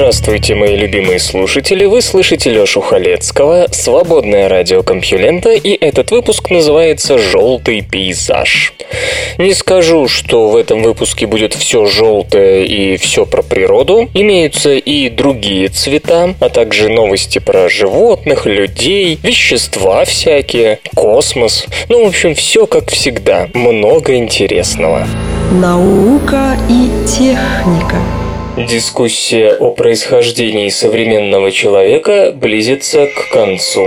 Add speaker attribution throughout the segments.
Speaker 1: Здравствуйте, мои любимые слушатели! Вы слышите Лёшу Халецкого, свободное радио Компьюлента, и этот выпуск называется «Желтый пейзаж». Не скажу, что в этом выпуске будет все желтое и все про природу. Имеются и другие цвета, а также новости про животных, людей, вещества всякие, космос. Ну, в общем, все как всегда. Много интересного.
Speaker 2: Наука и техника.
Speaker 1: Дискуссия о происхождении современного человека близится к концу.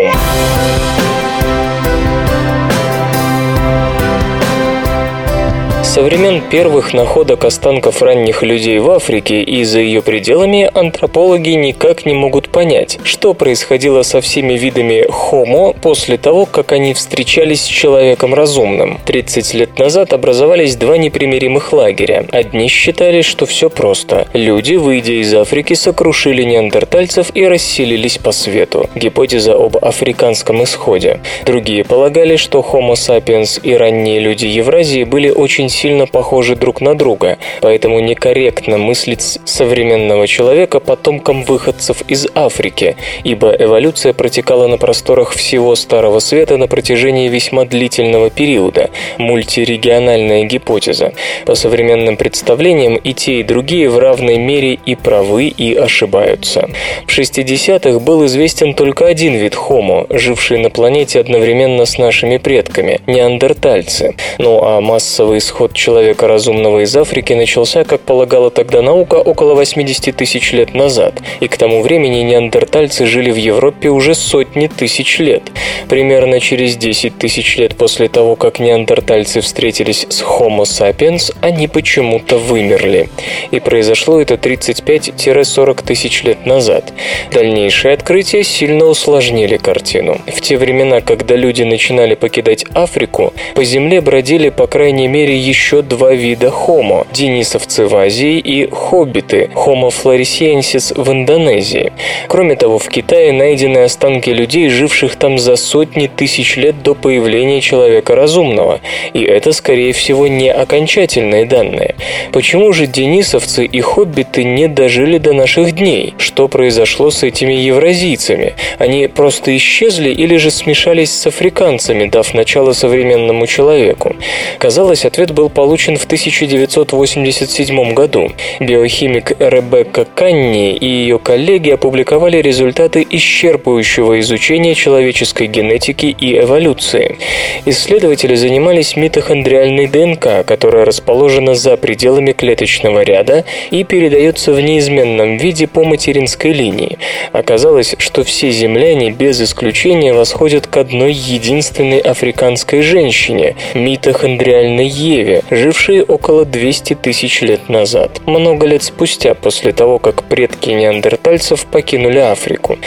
Speaker 1: Со времен первых находок останков ранних людей в Африке и за ее пределами антропологи никак не могут понять, что происходило со всеми видами Homo после того, как они встречались с человеком разумным. 30 лет назад образовались два непримиримых лагеря. Одни считали, что все просто. Люди, выйдя из Африки, сокрушили неандертальцев и расселились по свету. Гипотеза об африканском исходе. Другие полагали, что Homo sapiens и ранние люди Евразии были очень сильно похожи друг на друга, поэтому некорректно мыслить современного человека потомком выходцев из Африки, ибо эволюция протекала на просторах всего Старого Света на протяжении весьма длительного периода, мультирегиональная гипотеза. По современным представлениям и те, и другие в равной мере и правы, и ошибаются. В 60-х был известен только один вид Homo, живший на планете одновременно с нашими предками – неандертальцы. Ну а массовый исход человека разумного из Африки начался, как полагала тогда наука, около 80 тысяч лет назад, и к тому времени неандертальцы жили в Европе уже сотни тысяч лет. Примерно через 10 тысяч лет после того, как неандертальцы встретились с Homo sapiens, они почему-то вымерли. И произошло это 35-40 тысяч лет назад. Дальнейшие открытия сильно усложнили картину. В те времена, когда люди начинали покидать Африку, по земле бродили по крайней мере еще два вида хомо – денисовцы в Азии и хоббиты – Homo floresiensis в Индонезии. Кроме того, в Китае найдены останки людей, живших там за сотни тысяч лет до появления человека разумного, и это, скорее всего, не окончательные данные. Почему же денисовцы и хоббиты не дожили до наших дней? Что произошло с этими евразийцами? Они просто исчезли или же смешались с африканцами, дав начало современному человеку? Казалось, ответ был получен в 1987 году. Биохимик Ребекка Канни и ее коллеги опубликовали результаты исчерпывающего изучения человеческой генетики и эволюции. Исследователи занимались митохондриальной ДНК, которая расположена за пределами клеточного ряда и передается в неизменном виде по материнской линии. Оказалось, что все земляне без исключения восходят к одной единственной африканской женщине – митохондриальной Еве, жившие около 200 тысяч лет назад, много лет спустя после того, как предки неандертальцев покинули Африку.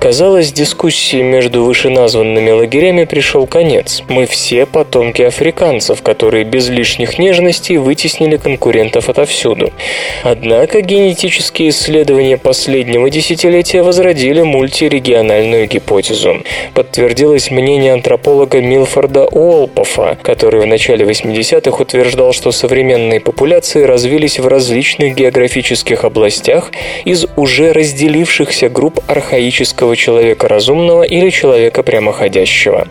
Speaker 1: Казалось, дискуссии между вышеназванными лагерями пришел конец. Мы все потомки африканцев, которые без лишних нежностей вытеснили конкурентов отовсюду. Однако генетические исследования последнего десятилетия возродили мультирегиональную гипотезу. Подтвердилось мнение антрополога Милфорда Уолпофа, который в начале 80-х утверждал, что современные популяции развились в различных географических областях из уже разделившихся групп архаического человека разумного или человека прямоходящего.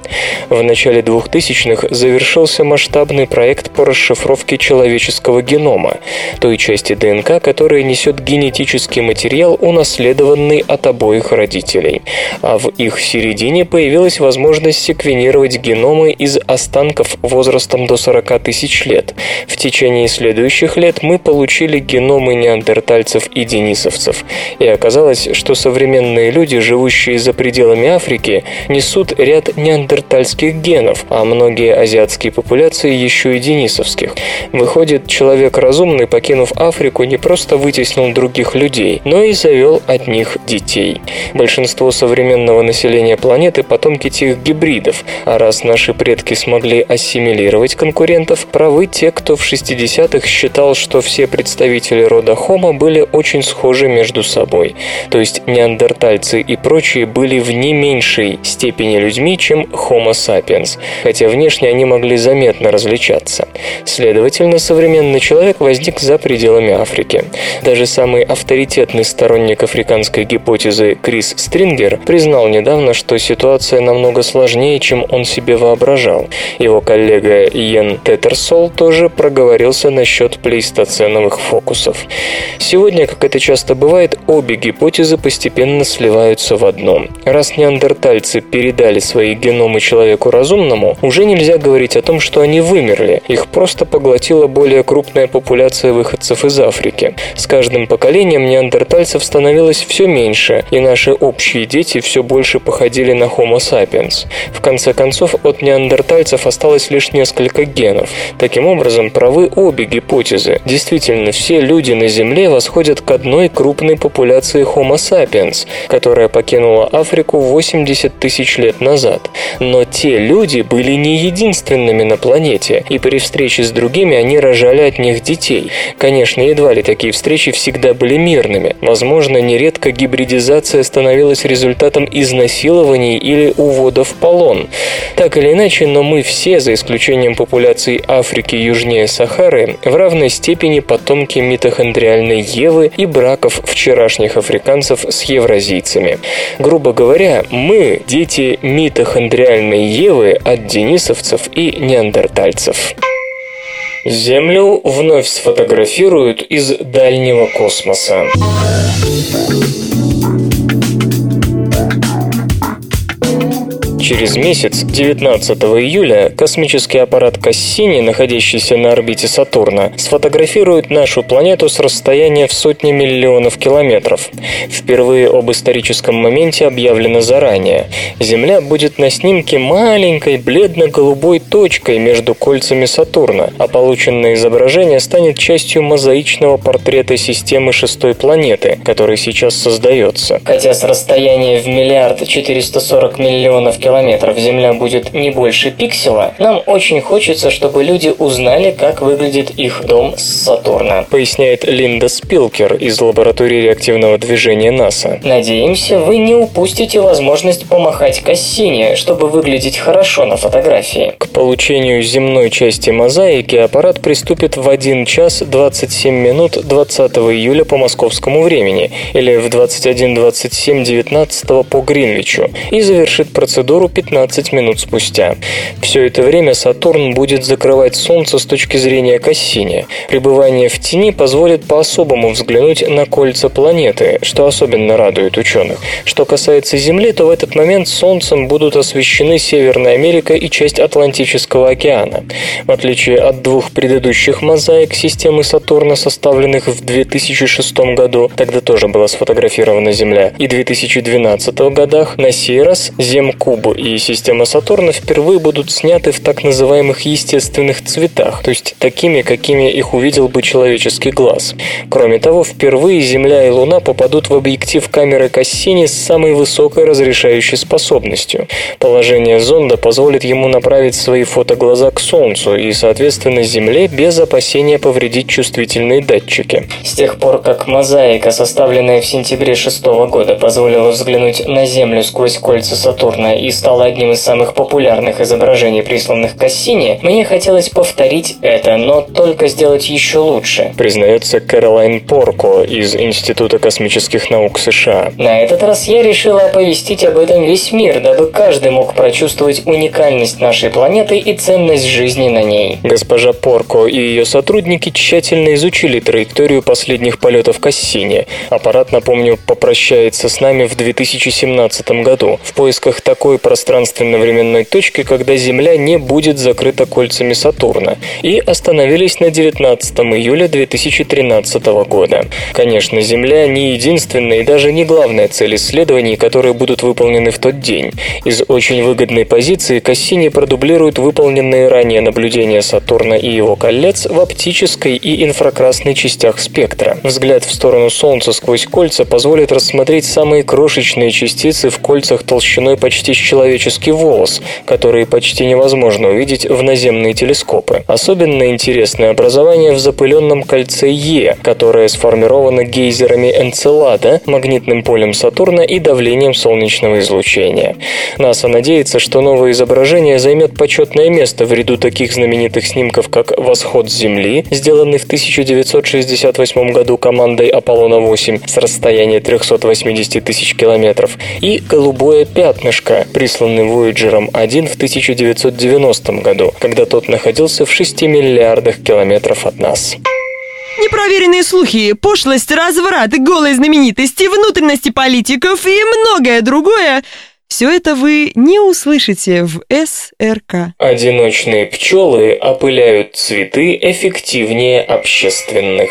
Speaker 1: В начале 2000-х завершился масштабный проект по расшифровке человеческого генома, той части ДНК, которая несет генетический материал, унаследованный от обоих родителей. А в их середине появилась возможность секвенировать геномы из останков возрастом до 40 тысяч лет лет. В течение следующих лет мы получили геномы неандертальцев и денисовцев. И оказалось, что современные люди, живущие за пределами Африки, несут ряд неандертальских генов, а многие азиатские популяции еще и денисовских. Выходит, человек разумный, покинув Африку, не просто вытеснил других людей, но и завел от них детей. Большинство современного населения планеты – потомки тех гибридов, а раз наши предки смогли ассимилировать конкурентов, правы те, кто в 60-х считал, что все представители рода Homo были очень схожи между собой. То есть неандертальцы и прочие были в не меньшей степени людьми, чем Homo sapiens, хотя внешне они могли заметно различаться. Следовательно, современный человек возник за пределами Африки. Даже самый авторитетный сторонник африканской гипотезы Крис Стрингер признал недавно, что ситуация намного сложнее, чем он себе воображал. Его коллега Йен Тетерсол тоже проговорился насчет плейстоценовых фокусов. Сегодня, как это часто бывает, обе гипотезы постепенно сливаются в одном. Раз неандертальцы передали свои геномы человеку разумному, уже нельзя говорить о том, что они вымерли. Их просто поглотила более крупная популяция выходцев из Африки. С каждым поколением неандертальцев становилось все меньше, и наши общие дети все больше походили на Homo sapiens. В конце концов, от неандертальцев осталось лишь несколько генов. Таким образом, правы обе гипотезы. Действительно, все люди на Земле восходят к одной крупной популяции Homo sapiens, которая покинула Африку 80 тысяч лет назад. Но те люди были не единственными на планете, и при встрече с другими они рожали от них детей. Конечно, едва ли такие встречи всегда были мирными. Возможно, нередко гибридизация становилась результатом изнасилований или увода в полон. Так или иначе, но мы все, за исключением популяций Африки южнее Сахары, в равной степени потомки митохондриальной Евы и браков вчерашних африканцев с евразийцами. Грубо говоря, мы – дети митохондриальной Евы от денисовцев и неандертальцев. Землю вновь сфотографируют из дальнего космоса. Через месяц, 19 июля, космический аппарат Кассини, находящийся на орбите Сатурна, сфотографирует нашу планету с расстояния в сотни миллионов километров. Впервые об историческом моменте объявлено заранее. Земля будет на снимке маленькой бледно-голубой точкой между кольцами Сатурна, а полученное изображение станет частью мозаичного портрета системы шестой планеты, который сейчас создается. Хотя с расстояния в миллиард 440 миллионов километров километров Земля будет не больше пикселя, нам очень хочется, чтобы люди узнали, как выглядит их дом с Сатурна. Поясняет Линда Спилкер из лаборатории реактивного движения НАСА. Надеемся, вы не упустите возможность помахать Кассине, чтобы выглядеть хорошо на фотографии. К получению земной части мозаики аппарат приступит в 1 час 27 минут 20 июля по московскому времени или в 21.27 19 по Гринвичу и завершит процедуру Меркуру 15 минут спустя. Все это время Сатурн будет закрывать Солнце с точки зрения Кассини. Пребывание в тени позволит по-особому взглянуть на кольца планеты, что особенно радует ученых. Что касается Земли, то в этот момент Солнцем будут освещены Северная Америка и часть Атлантического океана. В отличие от двух предыдущих мозаик системы Сатурна, составленных в 2006 году, тогда тоже была сфотографирована Земля, и 2012 годах, на сей раз Земкуб и система Сатурна впервые будут сняты в так называемых естественных цветах, то есть такими, какими их увидел бы человеческий глаз. Кроме того, впервые Земля и Луна попадут в объектив камеры Кассини с самой высокой разрешающей способностью. Положение зонда позволит ему направить свои фотоглаза к Солнцу и, соответственно, Земле без опасения повредить чувствительные датчики. С тех пор, как мозаика, составленная в сентябре шестого года, позволила взглянуть на Землю сквозь кольца Сатурна и стало одним из самых популярных изображений, присланных Кассини, мне хотелось повторить это, но только сделать еще лучше. Признается Кэролайн Порко из Института космических наук США. На этот раз я решила оповестить об этом весь мир, дабы каждый мог прочувствовать уникальность нашей планеты и ценность жизни на ней. Госпожа Порко и ее сотрудники тщательно изучили траекторию последних полетов Кассини. Аппарат, напомню, попрощается с нами в 2017 году. В поисках такой простой пространственно-временной точке, когда Земля не будет закрыта кольцами Сатурна, и остановились на 19 июля 2013 года. Конечно, Земля не единственная и даже не главная цель исследований, которые будут выполнены в тот день. Из очень выгодной позиции Кассини продублирует выполненные ранее наблюдения Сатурна и его колец в оптической и инфракрасной частях спектра. Взгляд в сторону Солнца сквозь кольца позволит рассмотреть самые крошечные частицы в кольцах толщиной почти с человеческий волос, которые почти невозможно увидеть в наземные телескопы. Особенно интересное образование в запыленном кольце Е, которое сформировано гейзерами Энцелада, магнитным полем Сатурна и давлением солнечного излучения. НАСА надеется, что новое изображение займет почетное место в ряду таких знаменитых снимков, как «Восход Земли», сделанный в 1968 году командой Аполлона-8 с расстояния 380 тысяч километров, и «Голубое пятнышко», присланный Voyager 1 в 1990 году, когда тот находился в 6 миллиардах километров от нас.
Speaker 2: Непроверенные слухи, пошлость, разврат, голые знаменитости, внутренности политиков и многое другое – все это вы не услышите в СРК.
Speaker 1: Одиночные пчелы опыляют цветы эффективнее общественных.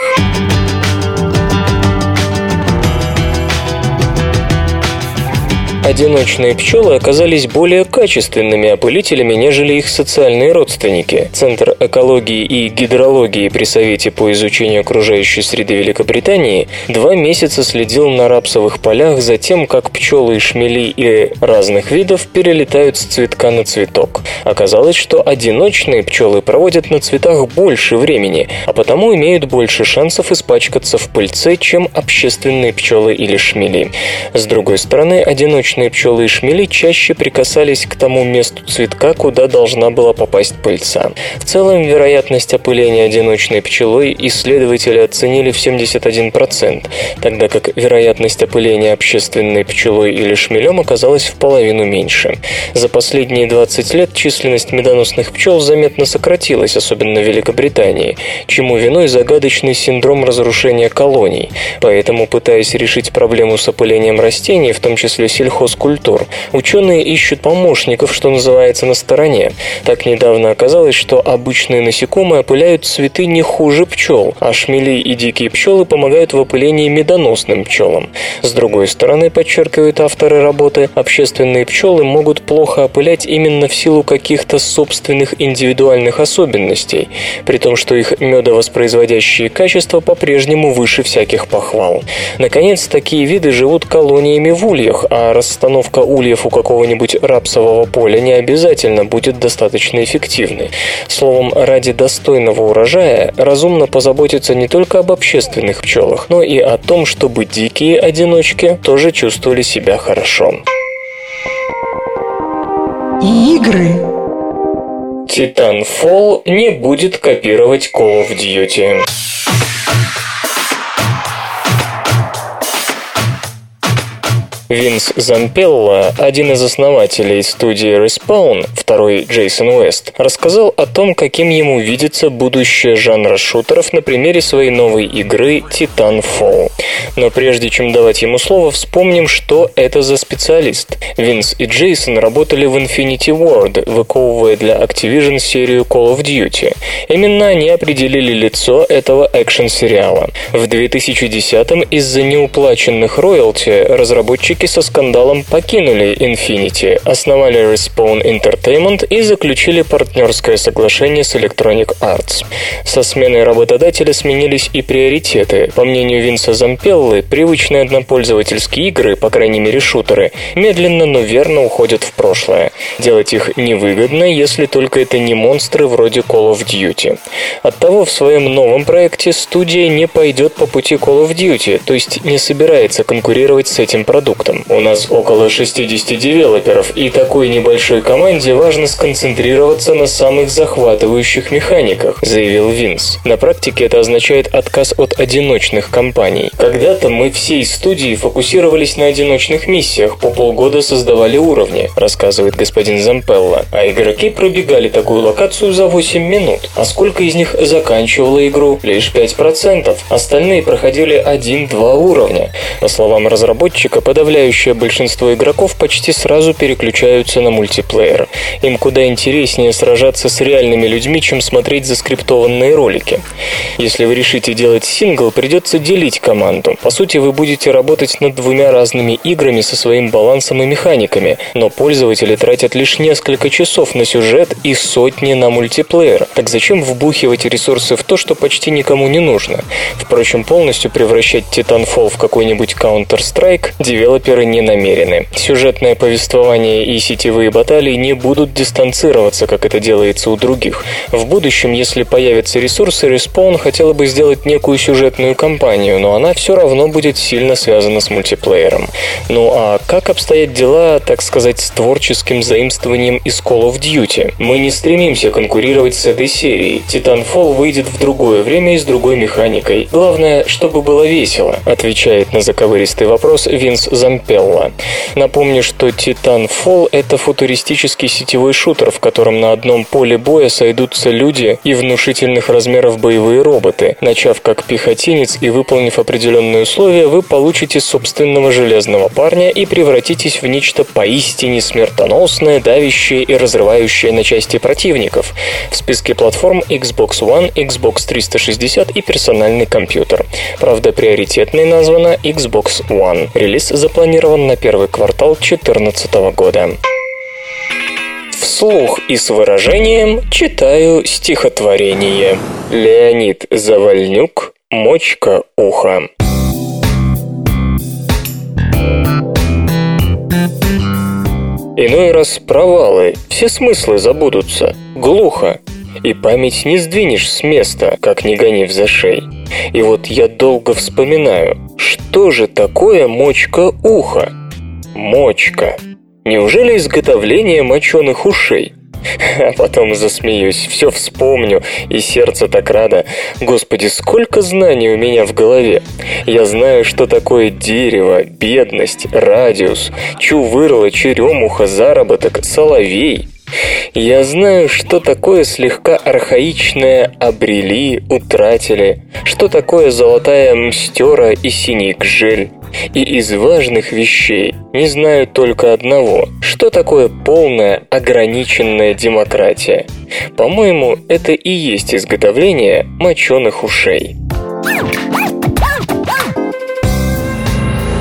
Speaker 1: Одиночные пчелы оказались более качественными опылителями, нежели их социальные родственники. Центр экологии и гидрологии при Совете по изучению окружающей среды Великобритании два месяца следил на рапсовых полях за тем, как пчелы и шмели и разных видов перелетают с цветка на цветок. Оказалось, что одиночные пчелы проводят на цветах больше времени, а потому имеют больше шансов испачкаться в пыльце, чем общественные пчелы или шмели. С другой стороны, одиночные обычные пчелы и шмели чаще прикасались к тому месту цветка, куда должна была попасть пыльца. В целом, вероятность опыления одиночной пчелой исследователи оценили в 71%, тогда как вероятность опыления общественной пчелой или шмелем оказалась в половину меньше. За последние 20 лет численность медоносных пчел заметно сократилась, особенно в Великобритании, чему виной загадочный синдром разрушения колоний. Поэтому, пытаясь решить проблему с опылением растений, в том числе сельхоз хозкультур. Ученые ищут помощников, что называется, на стороне. Так недавно оказалось, что обычные насекомые опыляют цветы не хуже пчел, а шмели и дикие пчелы помогают в опылении медоносным пчелам. С другой стороны, подчеркивают авторы работы, общественные пчелы могут плохо опылять именно в силу каких-то собственных индивидуальных особенностей, при том, что их медовоспроизводящие качества по-прежнему выше всяких похвал. Наконец, такие виды живут колониями в ульях, а рас расстановка ульев у какого-нибудь рапсового поля не обязательно будет достаточно эффективной. Словом, ради достойного урожая разумно позаботиться не только об общественных пчелах, но и о том, чтобы дикие одиночки тоже чувствовали себя хорошо.
Speaker 2: Игры.
Speaker 1: Titanfall не будет копировать Call of Duty. Винс Зампелла, один из основателей студии Respawn, второй Джейсон Уэст, рассказал о том, каким ему видится будущее жанра шутеров на примере своей новой игры Titanfall. Но прежде чем давать ему слово, вспомним, что это за специалист. Винс и Джейсон работали в Infinity Ward, выковывая для Activision серию Call of Duty. Именно они определили лицо этого экшн-сериала. В 2010-м из-за неуплаченных роялти разработчики разработчики со скандалом покинули Infinity, основали Respawn Entertainment и заключили партнерское соглашение с Electronic Arts. Со сменой работодателя сменились и приоритеты. По мнению Винса Зампеллы, привычные однопользовательские игры, по крайней мере шутеры, медленно, но верно уходят в прошлое. Делать их невыгодно, если только это не монстры вроде Call of Duty. Оттого в своем новом проекте студия не пойдет по пути Call of Duty, то есть не собирается конкурировать с этим продуктом продуктом. У нас около 60 девелоперов, и такой небольшой команде важно сконцентрироваться на самых захватывающих механиках, заявил Винс. На практике это означает отказ от одиночных компаний. Когда-то мы всей студии фокусировались на одиночных миссиях, по полгода создавали уровни, рассказывает господин Зампелла, а игроки пробегали такую локацию за 8 минут. А сколько из них заканчивало игру? Лишь 5%. Остальные проходили 1-2 уровня. По словам разработчика, подавляющее подавляющее большинство игроков почти сразу переключаются на мультиплеер. Им куда интереснее сражаться с реальными людьми, чем смотреть заскриптованные ролики. Если вы решите делать сингл, придется делить команду. По сути, вы будете работать над двумя разными играми со своим балансом и механиками, но пользователи тратят лишь несколько часов на сюжет и сотни на мультиплеер. Так зачем вбухивать ресурсы в то, что почти никому не нужно? Впрочем, полностью превращать Titanfall в какой-нибудь Counter-Strike девелоперы не намерены. Сюжетное повествование и сетевые баталии не будут дистанцироваться, как это делается у других. В будущем, если появятся ресурсы, Respawn хотела бы сделать некую сюжетную кампанию, но она все равно будет сильно связана с мультиплеером. Ну а как обстоят дела, так сказать, с творческим заимствованием из Call of Duty? Мы не стремимся конкурировать с этой серией. Titanfall выйдет в другое время и с другой механикой. Главное, чтобы было весело, отвечает на заковыристый вопрос Винс Зампелла. Напомню, что Titanfall — это футуристический сетевой шутер, в котором на одном поле боя сойдутся люди и внушительных размеров боевые роботы. Начав как пехотинец и выполнив определенные условия, вы получите собственного железного парня и превратитесь в нечто поистине смертоносное, давящее и разрывающее на части противников. В списке платформ Xbox One, Xbox 360 и персональный компьютер. Правда, приоритетной названа Xbox One. Релиз запланирован на первый квартал 2014 года. Вслух и с выражением читаю стихотворение. Леонид Завальнюк «Мочка уха». Иной раз провалы, все смыслы забудутся, глухо, и память не сдвинешь с места, как не гони в зашей. И вот я долго вспоминаю, что же такое мочка уха? Мочка. Неужели изготовление моченых ушей? А потом засмеюсь, все вспомню, и сердце так радо. Господи, сколько знаний у меня в голове. Я знаю, что такое дерево, бедность, радиус, чувырла, черемуха, заработок, соловей. Я знаю, что такое слегка архаичное «обрели», «утратили», что такое золотая мстера и синий гжель. И из важных вещей не знаю только одного, что такое полная ограниченная демократия. По-моему, это и есть изготовление моченых ушей.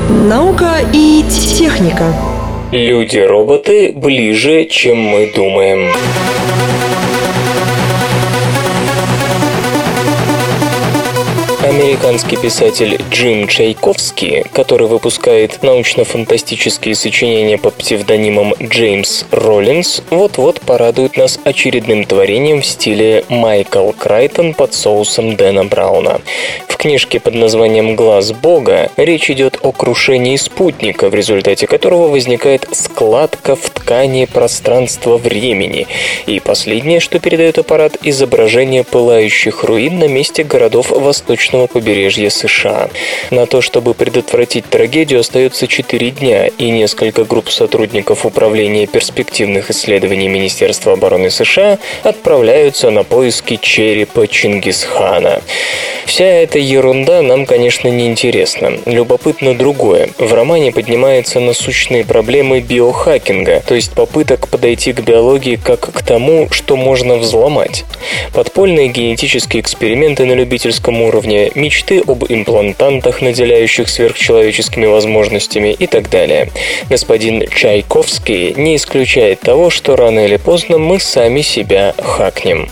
Speaker 2: Наука и техника.
Speaker 1: Люди-роботы ближе, чем мы думаем. Американский писатель Джим Чайковский, который выпускает научно-фантастические сочинения по псевдонимам Джеймс Роллинс, вот-вот порадует нас очередным творением в стиле Майкл Крайтон под соусом Дэна Брауна. В книжке под названием «Глаз Бога» речь идет о крушении спутника, в результате которого возникает складка в ткани пространства-времени. И последнее, что передает аппарат, изображение пылающих руин на месте городов Восточного восточного побережья США. На то, чтобы предотвратить трагедию, остается 4 дня, и несколько групп сотрудников Управления перспективных исследований Министерства обороны США отправляются на поиски черепа Чингисхана. Вся эта ерунда нам, конечно, не интересна. Любопытно другое. В романе поднимаются насущные проблемы биохакинга, то есть попыток подойти к биологии как к тому, что можно взломать. Подпольные генетические эксперименты на любительском уровне, мечты об имплантантах, наделяющих сверхчеловеческими возможностями и так далее. Господин Чайковский не исключает того, что рано или поздно мы сами себя хакнем.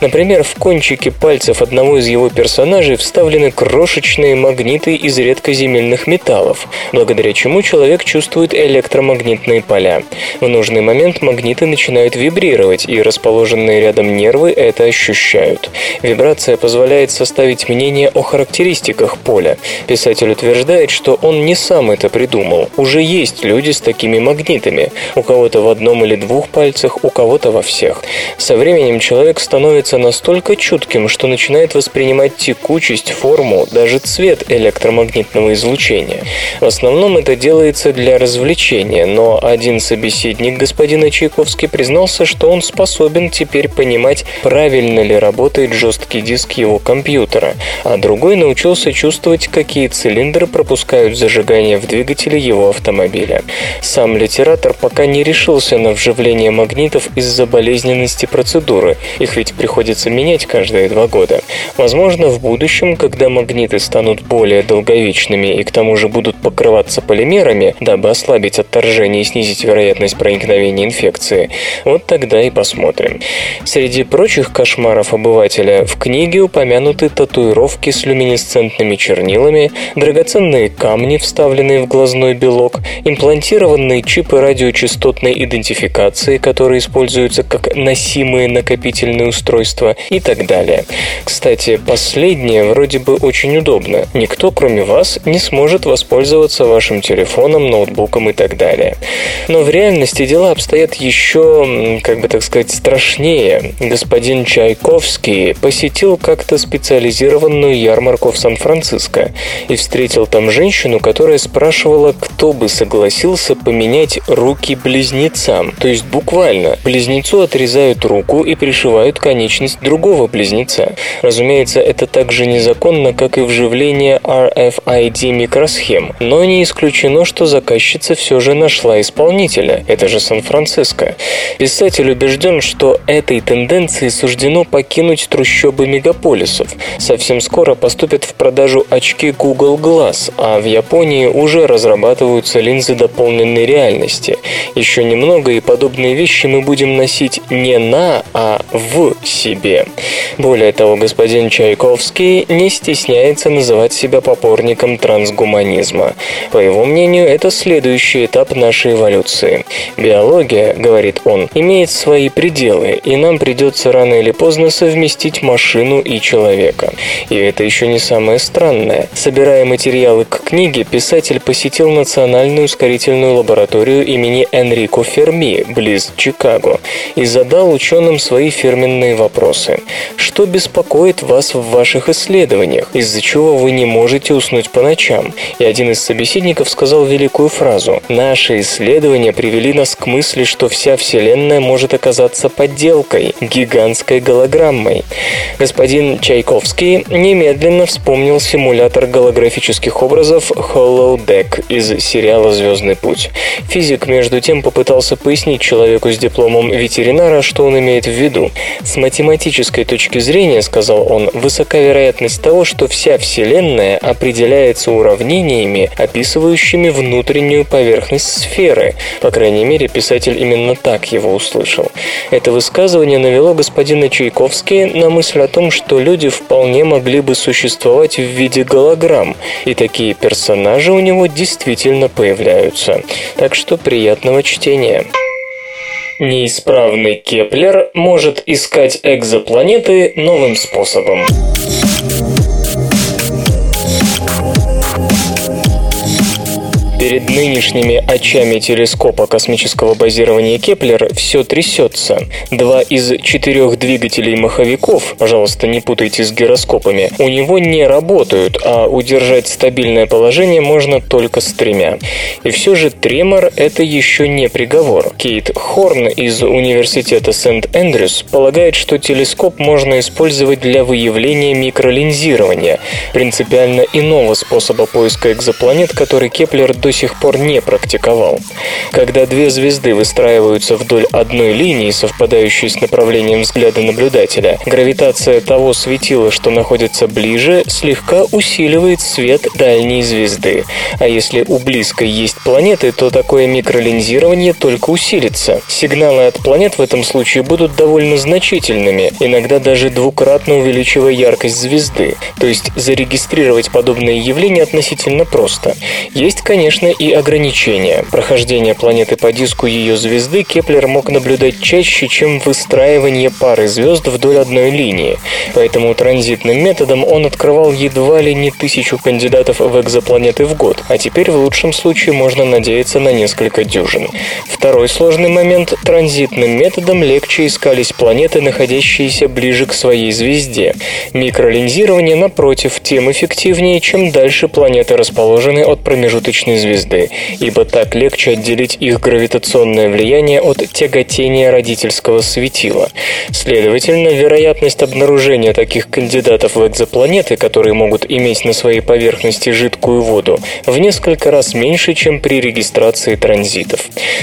Speaker 1: Например, в кончике пальцев одного из его персонажей вставлены крошечные магниты из редкоземельных металлов, благодаря чему человек чувствует электромагнитные поля. В нужный момент магниты начинают вибрировать, и расположенные рядом нервы это ощущают. Вибрация позволяет составить мнение о характеристиках поля. Писатель утверждает, что он не сам это придумал. Уже есть люди с такими магнитами. У кого-то в одном или двух пальцах, у кого-то во всех. Со временем человек становится настолько чутким, что начинает воспринимать текучесть, форму, даже цвет электромагнитного излучения. В основном это делается для развлечения, но один собеседник господина Чайковский признался, что он способен теперь понимать, правильно ли работает жесткий диск его компьютера, а другой научился чувствовать, какие цилиндры пропускают зажигание в двигателе его автомобиля. Сам литератор пока не решился на вживление магнитов из-за болезненности процедуры, их ведь приходится менять каждые два года. Возможно, в будущем, когда магниты станут более долговечными и к тому же будут покрываться полимерами, дабы ослабить отторжение и снизить вероятность проникновения инфекции, вот тогда и посмотрим. Среди прочих кошмаров обывателя в книге упомянуты татуировки с люминесцентными чернилами, драгоценные камни, вставленные в глазной белок, имплантированные чипы радиочастотной идентификации, которые используются как носимые накопительные устройства и так далее. Кстати, последнее вроде бы очень удобно. Никто, кроме вас, не сможет воспользоваться вашим телефоном, ноутбуком и так далее. Но в реальности дела обстоят еще, как бы так сказать, страшнее. Господин Чайковский посетил как-то специализированную ярмарку Сан-Франциско и встретил там женщину, которая спрашивала, кто бы согласился поменять руки близнецам. То есть буквально близнецу отрезают руку и пришивают конечность другого близнеца. Разумеется, это так же незаконно, как и вживление RFID микросхем, но не исключено, что заказчица все же нашла исполнителя. Это же Сан-Франциско. Писатель убежден, что этой тенденции суждено покинуть трущобы мегаполисов. Совсем скоро поступят в продажу очки Google Glass, а в Японии уже разрабатываются линзы дополненной реальности. Еще немного, и подобные вещи мы будем носить не на, а в себе. Более того, господин Чайковский не стесняется называть себя попорником трансгуманизма. По его мнению, это следующий этап нашей эволюции. Биология, говорит он, имеет свои пределы, и нам придется рано или поздно совместить машину и человека. И это еще не самое странное. Собирая материалы к книге, писатель посетил Национальную ускорительную лабораторию имени Энрико Ферми, близ Чикаго, и задал ученым свои фирменные вопросы. Что беспокоит вас в ваших исследованиях, из-за чего вы не можете уснуть по ночам? И один из собеседников сказал великую фразу «Наши исследования привели нас к мысли, что вся Вселенная может оказаться подделкой, гигантской голограммой». Господин Чайковский немедленно вспомнил симулятор голографических образов Holodeck из сериала «Звездный путь». Физик, между тем, попытался пояснить человеку с дипломом ветеринара, что он имеет в виду. С математической точки зрения, сказал он, высока вероятность того, что вся Вселенная определяется уравнениями, описывающими внутреннюю поверхность сферы. По крайней мере, писатель именно так его услышал. Это высказывание навело господина Чайковски на мысль о том, что люди вполне могли бы существовать в виде голограмм, и такие персонажи у него действительно появляются. Так что приятного чтения. Неисправный Кеплер может искать экзопланеты новым способом. Перед нынешними очами телескопа космического базирования Кеплер все трясется. Два из четырех двигателей маховиков, пожалуйста, не путайте с гироскопами, у него не работают, а удержать стабильное положение можно только с тремя. И все же тремор – это еще не приговор. Кейт Хорн из Университета Сент-Эндрюс полагает, что телескоп можно использовать для выявления микролинзирования, принципиально иного способа поиска экзопланет, который Кеплер до сих пор не практиковал. Когда две звезды выстраиваются вдоль одной линии, совпадающей с направлением взгляда наблюдателя, гравитация того светила, что находится ближе, слегка усиливает свет дальней звезды. А если у близкой есть планеты, то такое микролинзирование только усилится. Сигналы от планет в этом случае будут довольно значительными, иногда даже двукратно увеличивая яркость звезды. То есть зарегистрировать подобные явления относительно просто. Есть, конечно, конечно, и ограничения. Прохождение планеты по диску ее звезды Кеплер мог наблюдать чаще, чем выстраивание пары звезд вдоль одной линии. Поэтому транзитным методом он открывал едва ли не тысячу кандидатов в экзопланеты в год, а теперь в лучшем случае можно надеяться на несколько дюжин. Второй сложный момент – транзитным методом легче искались планеты, находящиеся ближе к своей звезде. Микролинзирование, напротив, тем эффективнее, чем дальше планеты расположены от промежуточной звезды звезды. ибо так легче отделить их гравитационное влияние от тяготения родительского светила. Следовательно, вероятность обнаружения таких кандидатов в экзопланеты, которые могут иметь на своей поверхности жидкую воду, в несколько раз меньше, чем при регистрации транзитов.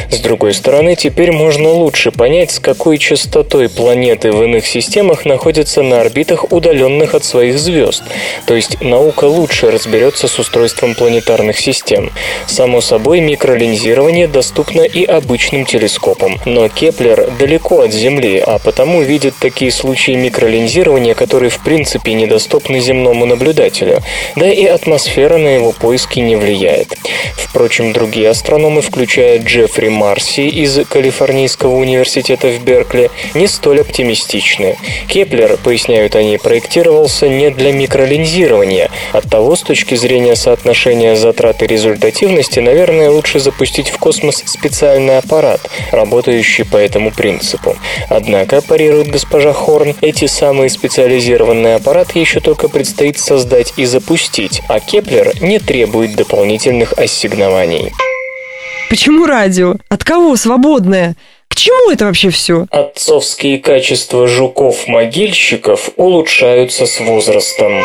Speaker 1: С другой стороны, теперь можно лучше понять, с какой частотой планеты в иных системах находятся на орбитах, удаленных от своих звезд. То есть наука лучше разберется с устройством планетарных систем. Само собой, микролинзирование доступно и обычным телескопам. Но Кеплер далеко от Земли, а потому видит такие случаи микролинзирования, которые в принципе недоступны земному наблюдателю. Да и атмосфера на его поиски не влияет. Впрочем, другие астрономы, включая Джеффри Марси из Калифорнийского университета в Беркли, не столь оптимистичны. Кеплер, поясняют они, проектировался не для микролинзирования. Оттого, с точки зрения соотношения затрат и результативности, наверное, лучше запустить в космос специальный аппарат, работающий по этому принципу. Однако, парирует госпожа Хорн, эти самые специализированные аппараты еще только предстоит создать и запустить, а Кеплер не требует дополнительных ассигнований.
Speaker 2: Почему радио? От кого свободное? К чему это вообще все?
Speaker 1: Отцовские качества жуков-могильщиков улучшаются с возрастом.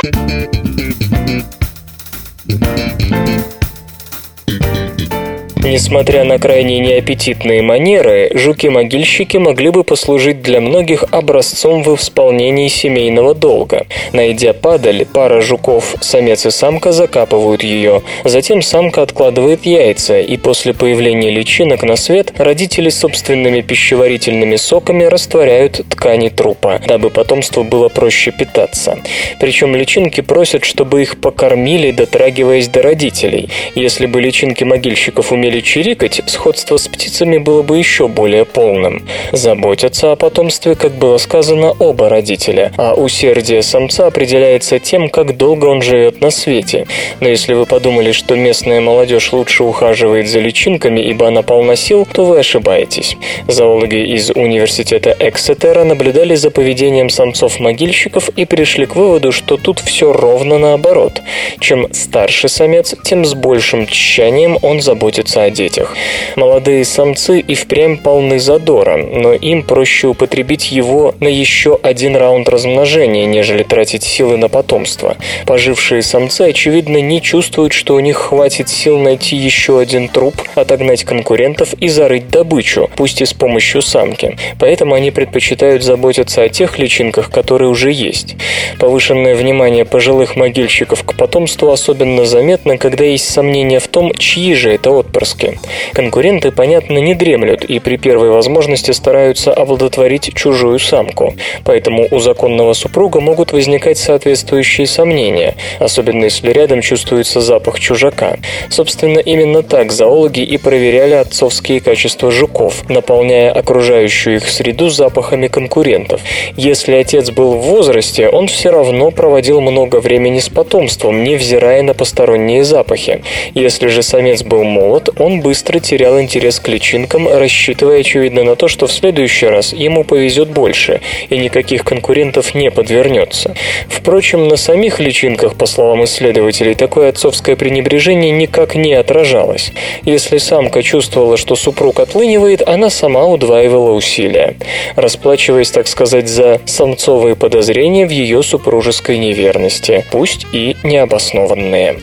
Speaker 1: Несмотря на крайне неаппетитные манеры, жуки-могильщики могли бы послужить для многих образцом в исполнении семейного долга. Найдя падаль, пара жуков, самец и самка, закапывают ее. Затем самка откладывает яйца, и после появления личинок на свет родители собственными пищеварительными соками растворяют ткани трупа, дабы потомству было проще питаться. Причем личинки просят, чтобы их покормили, дотрагиваясь до родителей. Если бы личинки могильщиков умели умели чирикать, сходство с птицами было бы еще более полным. Заботятся о потомстве, как было сказано, оба родителя, а усердие самца определяется тем, как долго он живет на свете. Но если вы подумали, что местная молодежь лучше ухаживает за личинками, ибо она полна сил, то вы ошибаетесь. Зоологи из университета Эксетера наблюдали за поведением самцов-могильщиков и пришли к выводу, что тут все ровно наоборот. Чем старше самец, тем с большим тщанием он заботится о детях. Молодые самцы и впрямь полны задора, но им проще употребить его на еще один раунд размножения, нежели тратить силы на потомство. Пожившие самцы, очевидно, не чувствуют, что у них хватит сил найти еще один труп, отогнать конкурентов и зарыть добычу, пусть и с помощью самки. Поэтому они предпочитают заботиться о тех личинках, которые уже есть. Повышенное внимание пожилых могильщиков к потомству особенно заметно, когда есть сомнения в том, чьи же это отпрыски поиски. Конкуренты, понятно, не дремлют и при первой возможности стараются оплодотворить чужую самку. Поэтому у законного супруга могут возникать соответствующие сомнения, особенно если рядом чувствуется запах чужака. Собственно, именно так зоологи и проверяли отцовские качества жуков, наполняя окружающую их среду запахами конкурентов. Если отец был в возрасте, он все равно проводил много времени с потомством, невзирая на посторонние запахи. Если же самец был молод, он быстро терял интерес к личинкам, рассчитывая, очевидно, на то, что в следующий раз ему повезет больше, и никаких конкурентов не подвернется. Впрочем, на самих личинках, по словам исследователей, такое отцовское пренебрежение никак не отражалось. Если самка чувствовала, что супруг отлынивает, она сама удваивала усилия, расплачиваясь, так сказать, за самцовые подозрения в ее супружеской неверности, пусть и необоснованные.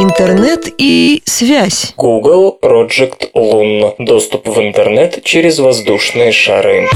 Speaker 2: Интернет и связь.
Speaker 1: Google Project Loon. Доступ в интернет через воздушные шары.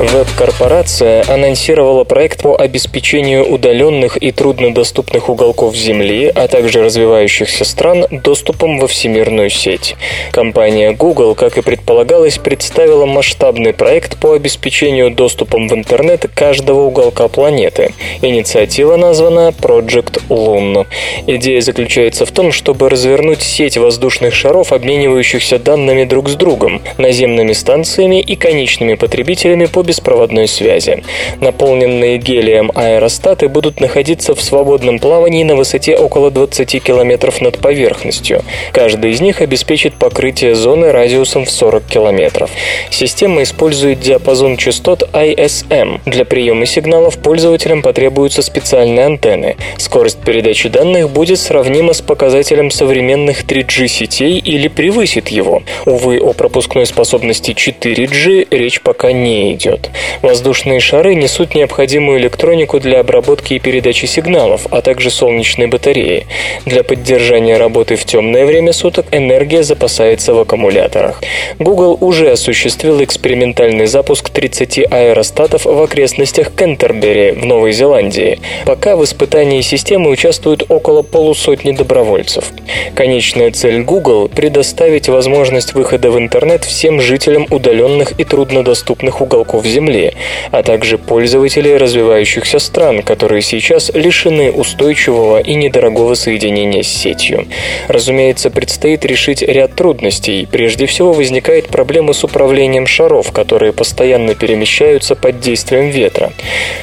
Speaker 1: Веб-корпорация анонсировала проект по обеспечению удаленных и труднодоступных уголков Земли, а также развивающихся стран доступом во всемирную сеть. Компания Google, как и предполагалось, представила масштабный проект по обеспечению доступом в интернет каждого уголка планеты. Инициатива названа Project Loon. Идея заключается в том, чтобы развернуть сеть воздушных шаров, обменивающихся данными друг с другом, наземными станциями и конечными потребителями по беспроводной связи. Наполненные гелием аэростаты будут находиться в свободном плавании на высоте около 20 км над поверхностью. Каждый из них обеспечит покрытие зоны радиусом в 40 км. Система использует диапазон частот ISM. Для приема сигналов пользователям потребуются специальные антенны. Скорость передачи данных будет сравнима с показателем современных 3G сетей или превысит его. Увы, о пропускной способности 4G речь пока не идет. Воздушные шары несут необходимую электронику для обработки и передачи сигналов, а также солнечные батареи. Для поддержания работы в темное время суток энергия запасается в аккумуляторах. Google уже осуществил экспериментальный запуск 30 аэростатов в окрестностях Кентербери в Новой Зеландии. Пока в испытании системы участвуют около полусотни добровольцев. Конечная цель Google – предоставить возможность выхода в интернет всем жителям удаленных и труднодоступных уголков Земли, а также пользователей развивающихся стран, которые сейчас лишены устойчивого и недорогого соединения с сетью. Разумеется, предстоит решить ряд трудностей. Прежде всего возникает проблема с управлением шаров, которые постоянно перемещаются под действием ветра.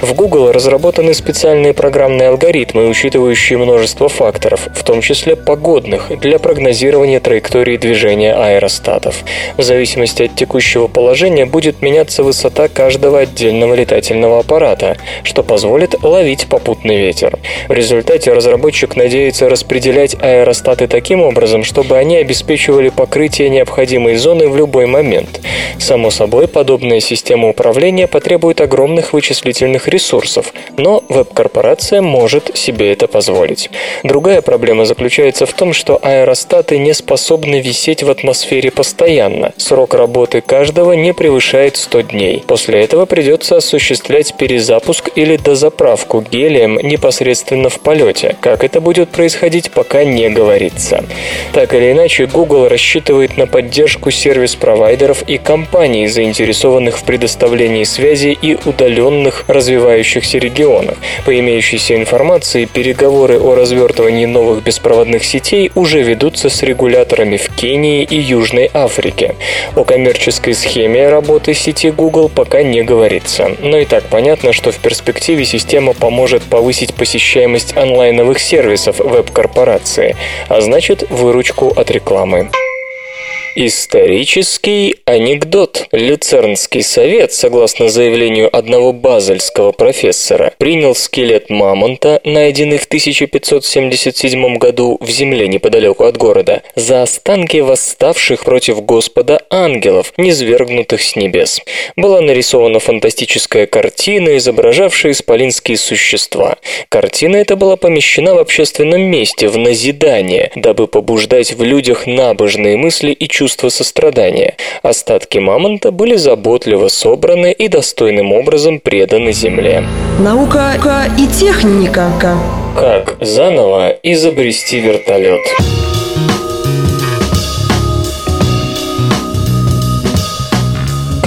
Speaker 1: В Google разработаны специальные программные алгоритмы, учитывающие множество факторов, в том числе погодных, для прогнозирования траектории движения аэростатов. В зависимости от текущего положения будет меняться высота каждого отдельного летательного аппарата, что позволит ловить попутный ветер. В результате разработчик надеется распределять аэростаты таким образом, чтобы они обеспечивали покрытие необходимой зоны в любой момент. Само собой, подобная система управления потребует огромных вычислительных ресурсов, но веб-корпорация может себе это позволить. Другая проблема заключается в том, что аэростаты не способны висеть в атмосфере постоянно. Срок работы каждого не превышает 100 дней. После этого придется осуществлять перезапуск или дозаправку гелием непосредственно в полете. Как это будет происходить, пока не говорится. Так или иначе, Google рассчитывает на поддержку сервис-провайдеров и компаний, заинтересованных в предоставлении связи и удаленных развивающихся регионах. По имеющейся информации, переговоры о развертывании новых беспроводных сетей уже ведутся с регуляторами в Кении и Южной Африке. О коммерческой схеме работы сети Google пока не говорится. Но и так понятно, что в перспективе система поможет повысить посещаемость онлайновых сервисов веб-корпорации, а значит выручку от рекламы. Исторический анекдот. Люцернский совет, согласно заявлению одного базельского профессора, принял скелет мамонта, найденный в 1577 году в земле неподалеку от города, за останки восставших против Господа ангелов, низвергнутых с небес. Была нарисована фантастическая картина, изображавшая исполинские существа. Картина эта была помещена в общественном месте, в назидание, дабы побуждать в людях набожные мысли и чувства чувство сострадания. Остатки мамонта были заботливо собраны и достойным образом преданы земле.
Speaker 2: Наука и техника.
Speaker 1: Как заново изобрести вертолет?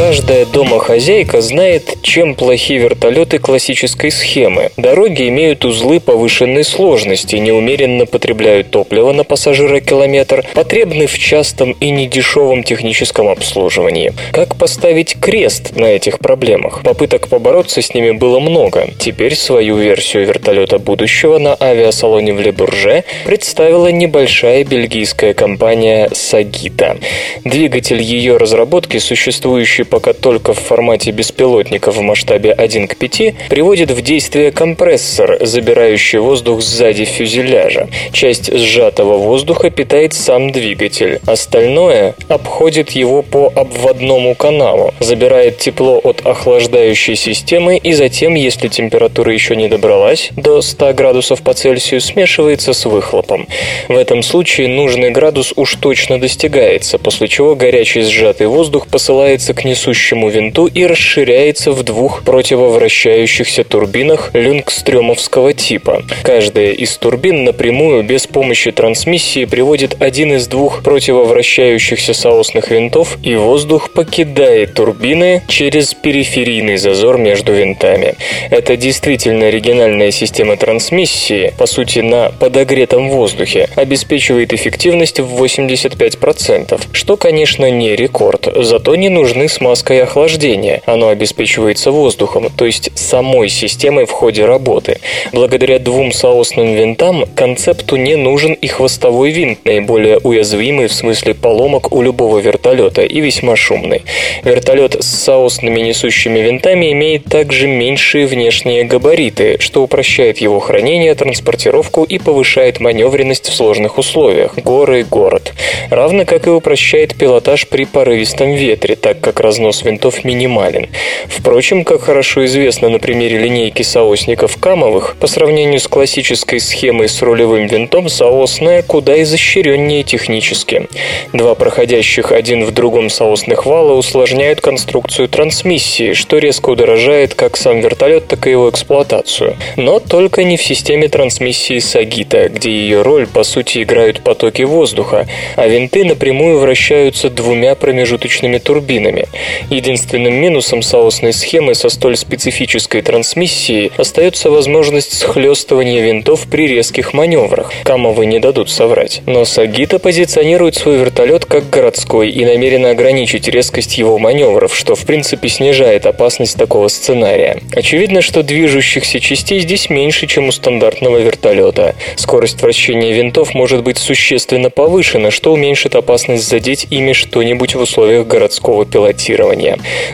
Speaker 1: Каждая домохозяйка знает, чем плохи вертолеты классической схемы. Дороги имеют узлы повышенной сложности, неумеренно потребляют топливо на пассажира километр, потребны в частом и недешевом техническом обслуживании. Как поставить крест на этих проблемах? Попыток побороться с ними было много. Теперь свою версию вертолета будущего на авиасалоне в Лебурже представила небольшая бельгийская компания Сагита. Двигатель ее разработки, существующий пока только в формате беспилотника в масштабе 1 к 5, приводит в действие компрессор, забирающий воздух сзади фюзеляжа. Часть сжатого воздуха питает сам двигатель. Остальное обходит его по обводному каналу, забирает тепло от охлаждающей системы и затем, если температура еще не добралась до 100 градусов по Цельсию, смешивается с выхлопом. В этом случае нужный градус уж точно достигается, после чего горячий сжатый воздух посылается к несущему несущему винту и расширяется в двух противовращающихся турбинах люнгстрёмовского типа. Каждая из турбин напрямую без помощи трансмиссии приводит один из двух противовращающихся соосных винтов, и воздух покидает турбины через периферийный зазор между винтами. Это действительно оригинальная система трансмиссии, по сути на подогретом воздухе, обеспечивает эффективность в 85%, что, конечно, не рекорд, зато не нужны смазка и охлаждение. Оно обеспечивается воздухом, то есть самой системой в ходе работы. Благодаря двум соосным винтам концепту не нужен и хвостовой винт, наиболее уязвимый в смысле поломок у любого вертолета и весьма шумный. Вертолет с соосными несущими винтами имеет также меньшие внешние габариты, что упрощает его хранение, транспортировку и повышает маневренность в сложных условиях – горы, город. Равно как и упрощает пилотаж при порывистом ветре, так как разнос винтов минимален. Впрочем, как хорошо известно на примере линейки соосников Камовых, по сравнению с классической схемой с рулевым винтом, соосная куда изощреннее технически. Два проходящих один в другом соосных вала усложняют конструкцию трансмиссии, что резко удорожает как сам вертолет, так и его эксплуатацию. Но только не в системе трансмиссии Сагита, где ее роль по сути играют потоки воздуха, а винты напрямую вращаются двумя промежуточными турбинами. Единственным минусом соосной схемы со столь специфической трансмиссией остается возможность схлестывания винтов при резких маневрах. Камовы не дадут соврать. Но Сагита позиционирует свой вертолет как городской и намерена ограничить резкость его маневров, что в принципе снижает опасность такого сценария. Очевидно, что движущихся частей здесь меньше, чем у стандартного вертолета. Скорость вращения винтов может быть существенно повышена, что уменьшит опасность задеть ими что-нибудь в условиях городского пилотирования.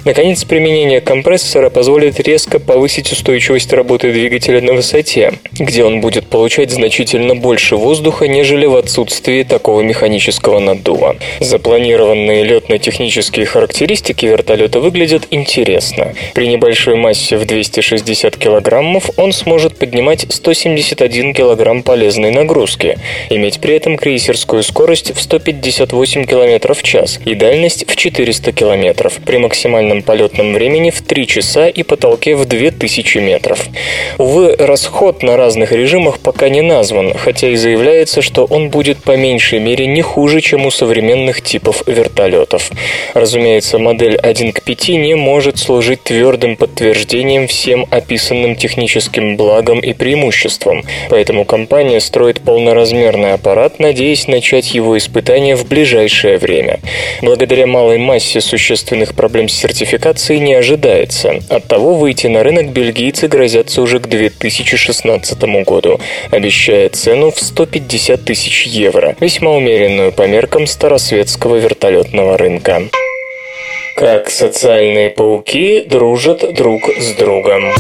Speaker 1: Наконец, применение компрессора позволит резко повысить устойчивость работы двигателя на высоте, где он будет получать значительно больше воздуха, нежели в отсутствии такого механического наддува. Запланированные летно-технические характеристики вертолета выглядят интересно. При небольшой массе в 260 килограммов он сможет поднимать 171 килограмм полезной нагрузки, иметь при этом крейсерскую скорость в 158 км в час и дальность в 400 км, при максимальном полетном времени в 3 часа и потолке в 2000 метров. Увы, расход на разных режимах пока не назван, хотя и заявляется, что он будет по меньшей мере не хуже, чем у современных типов вертолетов. Разумеется, модель 1 к 5 не может служить твердым подтверждением всем описанным техническим благам и преимуществам, поэтому компания строит полноразмерный аппарат, надеясь начать его испытания в ближайшее время. Благодаря малой массе существенных проблем с сертификацией не ожидается. Оттого выйти на рынок бельгийцы грозятся уже к 2016 году, обещая цену в 150 тысяч евро, весьма умеренную по меркам старосветского вертолетного рынка. Как социальные пауки дружат друг с другом.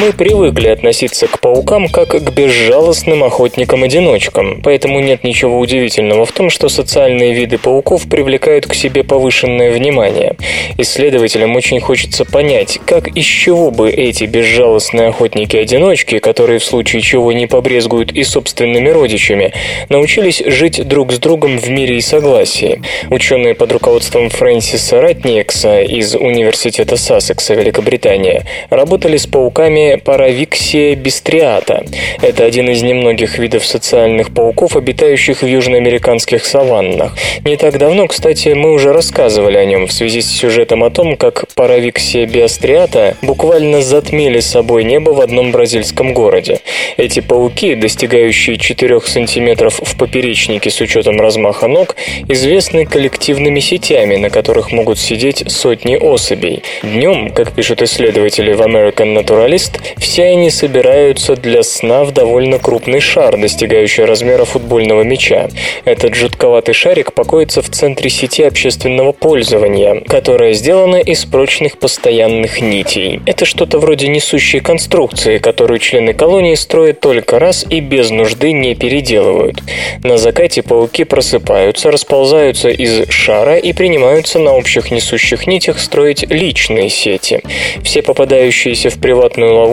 Speaker 1: Мы привыкли относиться к паукам как к безжалостным охотникам-одиночкам, поэтому нет ничего удивительного в том, что социальные виды пауков привлекают к себе повышенное внимание. Исследователям очень хочется понять, как из чего бы эти безжалостные охотники-одиночки, которые в случае чего не побрезгуют и собственными родичами, научились жить друг с другом в мире и согласии. Ученые под руководством Фрэнсиса Ратникса из Университета Сассекса, Великобритания, работали с пауками Паравиксия бистриата. Это один из немногих видов социальных пауков, обитающих в южноамериканских саваннах. Не так давно, кстати, мы уже рассказывали о нем в связи с сюжетом о том, как Паравиксия биостриата буквально затмили собой небо в одном бразильском городе. Эти пауки, достигающие 4 сантиметров в поперечнике с учетом размаха ног, известны коллективными сетями, на которых могут сидеть сотни особей. Днем, как пишут исследователи в American Naturalist, все они собираются для сна в довольно крупный шар, достигающий размера футбольного мяча. Этот жутковатый шарик покоится в центре сети общественного пользования, которая сделана из прочных постоянных нитей. Это что-то вроде несущей конструкции, которую члены колонии строят только раз и без нужды не переделывают. На закате пауки просыпаются, расползаются из шара и принимаются на общих несущих нитях строить личные сети. Все попадающиеся в приватную ловушку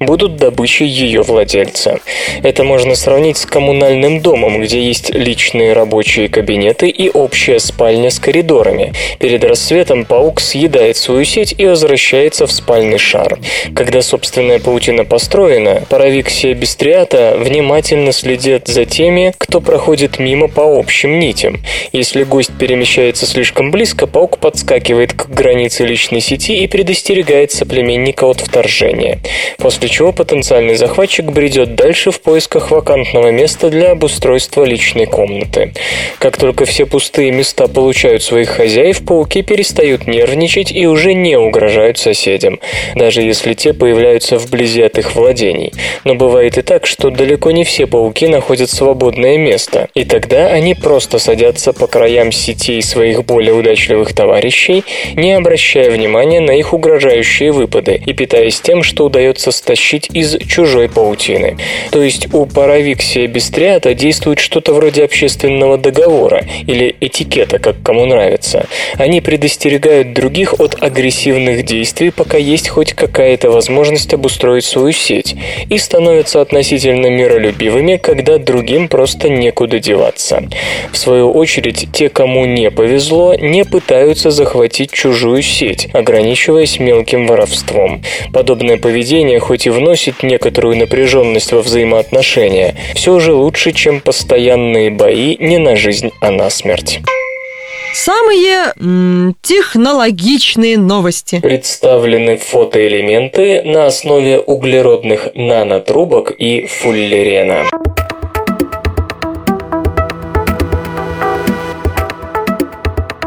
Speaker 1: будут добычей ее владельца. Это можно сравнить с коммунальным домом, где есть личные рабочие кабинеты и общая спальня с коридорами. Перед рассветом паук съедает свою сеть и возвращается в спальный шар. Когда собственная паутина построена, паравиксия бистриата внимательно следит за теми, кто проходит мимо по общим нитям. Если гость перемещается слишком близко, паук подскакивает к границе личной сети и предостерегает соплеменника от вторжения. После чего потенциальный захватчик бредет дальше в поисках вакантного места для обустройства личной комнаты. Как только все пустые места получают своих хозяев, пауки перестают нервничать и уже не угрожают соседям, даже если те появляются вблизи от их владений. Но бывает и так, что далеко не все пауки находят свободное место, и тогда они просто садятся по краям сетей своих более удачливых товарищей, не обращая внимания на их угрожающие выпады и питаясь тем, что удается стащить из чужой паутины. То есть у паравиксия бестриата действует что-то вроде общественного договора или этикета, как кому нравится. Они предостерегают других от агрессивных действий, пока есть хоть какая-то возможность обустроить свою сеть, и становятся относительно миролюбивыми, когда другим просто некуда деваться. В свою очередь, те, кому не повезло, не пытаются захватить чужую сеть, ограничиваясь мелким воровством. Подобное поведение хоть и вносит некоторую напряженность во взаимоотношения, все же лучше, чем постоянные бои не на жизнь, а на смерть.
Speaker 2: Самые м, технологичные новости.
Speaker 1: Представлены фотоэлементы на основе углеродных нанотрубок и фуллерена.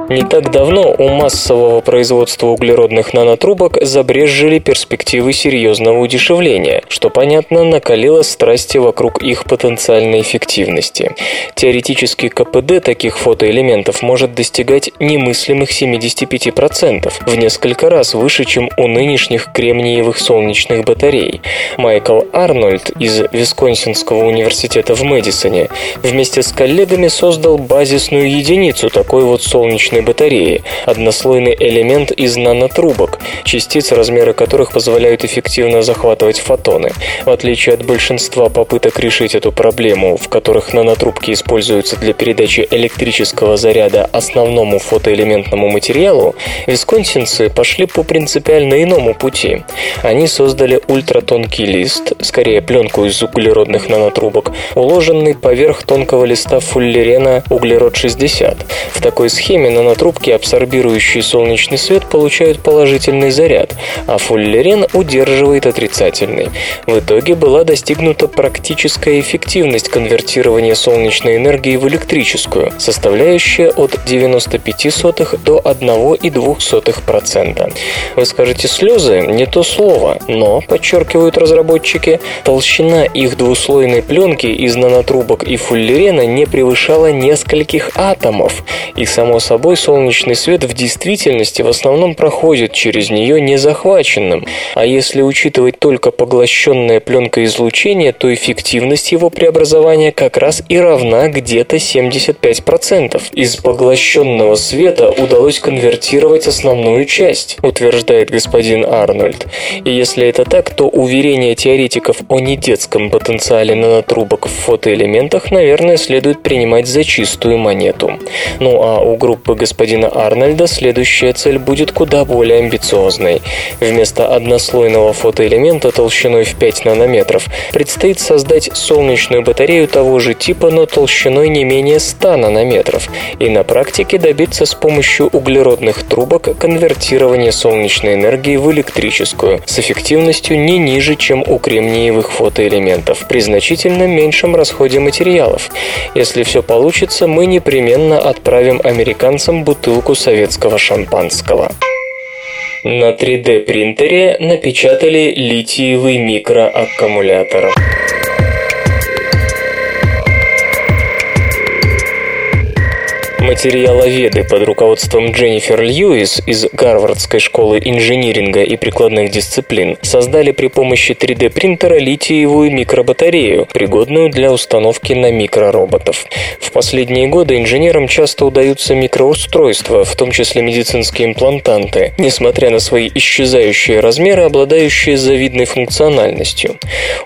Speaker 1: Не так давно у массового производства углеродных нанотрубок забрезжили перспективы серьезного удешевления, что, понятно, накалило страсти вокруг их потенциальной эффективности. Теоретически КПД таких фотоэлементов может достигать немыслимых 75%, в несколько раз выше, чем у нынешних кремниевых солнечных батарей. Майкл Арнольд из Висконсинского университета в Мэдисоне вместе с коллегами создал базисную единицу такой вот солнечной батареи, однослойный элемент из нанотрубок, частицы размеры которых позволяют эффективно захватывать фотоны. В отличие от большинства попыток решить эту проблему, в которых нанотрубки используются для передачи электрического заряда основному фотоэлементному материалу, висконсинцы пошли по принципиально иному пути. Они создали ультратонкий лист, скорее пленку из углеродных нанотрубок, уложенный поверх тонкого листа фуллерена углерод-60. В такой схеме нанотрубки трубки, абсорбирующие солнечный свет, получают положительный заряд, а фуллерен удерживает отрицательный. В итоге была достигнута практическая эффективность конвертирования солнечной энергии в электрическую, составляющая от 95 сотых до 1,2%. Вы скажете, слезы – не то слово, но, подчеркивают разработчики, толщина их двуслойной пленки из нанотрубок и фуллерена не превышала нескольких атомов, и, само собой, солнечный свет в действительности в основном проходит через нее незахваченным, а если учитывать только поглощенное пленкой излучение, то эффективность его преобразования как раз и равна где-то 75%. Из поглощенного света удалось конвертировать основную часть, утверждает господин Арнольд. И если это так, то уверение теоретиков о недетском потенциале нанотрубок в фотоэлементах, наверное, следует принимать за чистую монету. Ну а у группы господина Арнольда следующая цель будет куда более амбициозной. Вместо однослойного фотоэлемента толщиной в 5 нанометров предстоит создать солнечную батарею того же типа, но толщиной не менее 100 нанометров, и на практике добиться с помощью углеродных трубок конвертирования солнечной энергии в электрическую с эффективностью не ниже, чем у кремниевых фотоэлементов, при значительно меньшем расходе материалов. Если все получится, мы непременно отправим американцам бутылку советского шампанского. На 3D принтере напечатали литиевый микроаккумулятор. Материаловеды под руководством Дженнифер Льюис из Гарвардской школы инжиниринга и прикладных дисциплин создали при помощи 3D-принтера литиевую микробатарею, пригодную для установки на микророботов. В последние годы инженерам часто удаются микроустройства, в том числе медицинские имплантанты, несмотря на свои исчезающие размеры, обладающие завидной функциональностью.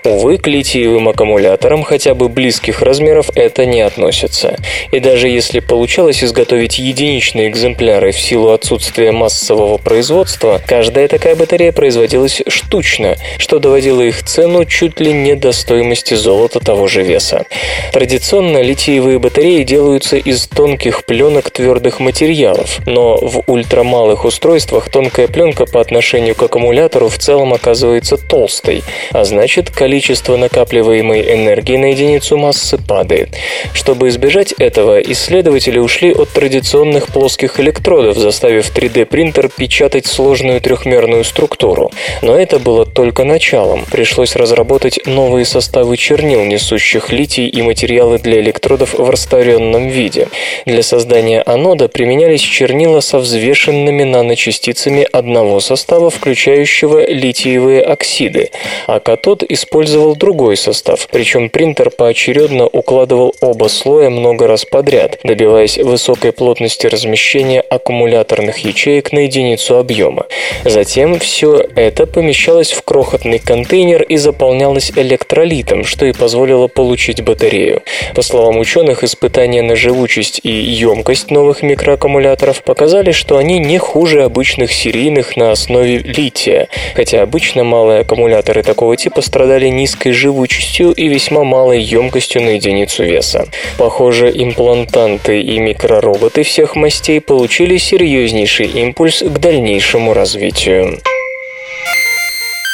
Speaker 1: Увы, к литиевым аккумуляторам хотя бы близких размеров это не относится. И даже если получалось изготовить единичные экземпляры в силу отсутствия массового производства, каждая такая батарея производилась штучно, что доводило их цену чуть ли не до стоимости золота того же веса. Традиционно литиевые батареи делаются из тонких пленок твердых материалов, но в ультрамалых устройствах тонкая пленка по отношению к аккумулятору в целом оказывается толстой, а значит количество накапливаемой энергии на единицу массы падает. Чтобы избежать этого, исследователи ушли от традиционных плоских электродов, заставив 3D-принтер печатать сложную трехмерную структуру. Но это было только началом. Пришлось разработать новые составы чернил, несущих литий и материалы для электродов в растворенном виде. Для создания анода применялись чернила со взвешенными наночастицами одного состава, включающего литиевые оксиды, а катод использовал другой состав, причем принтер поочередно укладывал оба слоя много раз подряд, добиваясь высокой плотности размещения аккумуляторных ячеек на единицу объема. Затем все это помещалось в крохотный контейнер и заполнялось электролитом, что и позволило получить батарею. По словам ученых, испытания на живучесть и емкость новых микроаккумуляторов показали, что они не хуже обычных серийных на основе лития, хотя обычно малые аккумуляторы такого типа страдали низкой живучестью и весьма малой емкостью на единицу веса. Похоже, имплантанты и микророботы всех мастей получили серьезнейший импульс к дальнейшему развитию.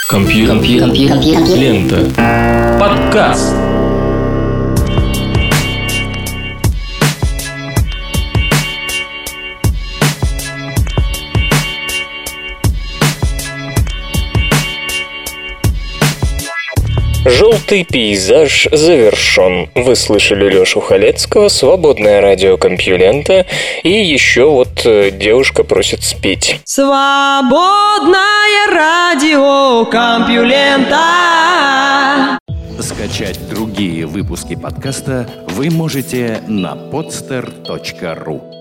Speaker 3: Компьютер. Компьютер. Лента. Подкаст.
Speaker 1: Желтый пейзаж завершен. Вы слышали Лешу Халецкого, свободное радио Компьюлента и еще вот э, девушка просит спеть.
Speaker 2: Свободное радио Компьюлента.
Speaker 3: Скачать другие выпуски подкаста вы можете на podster.ru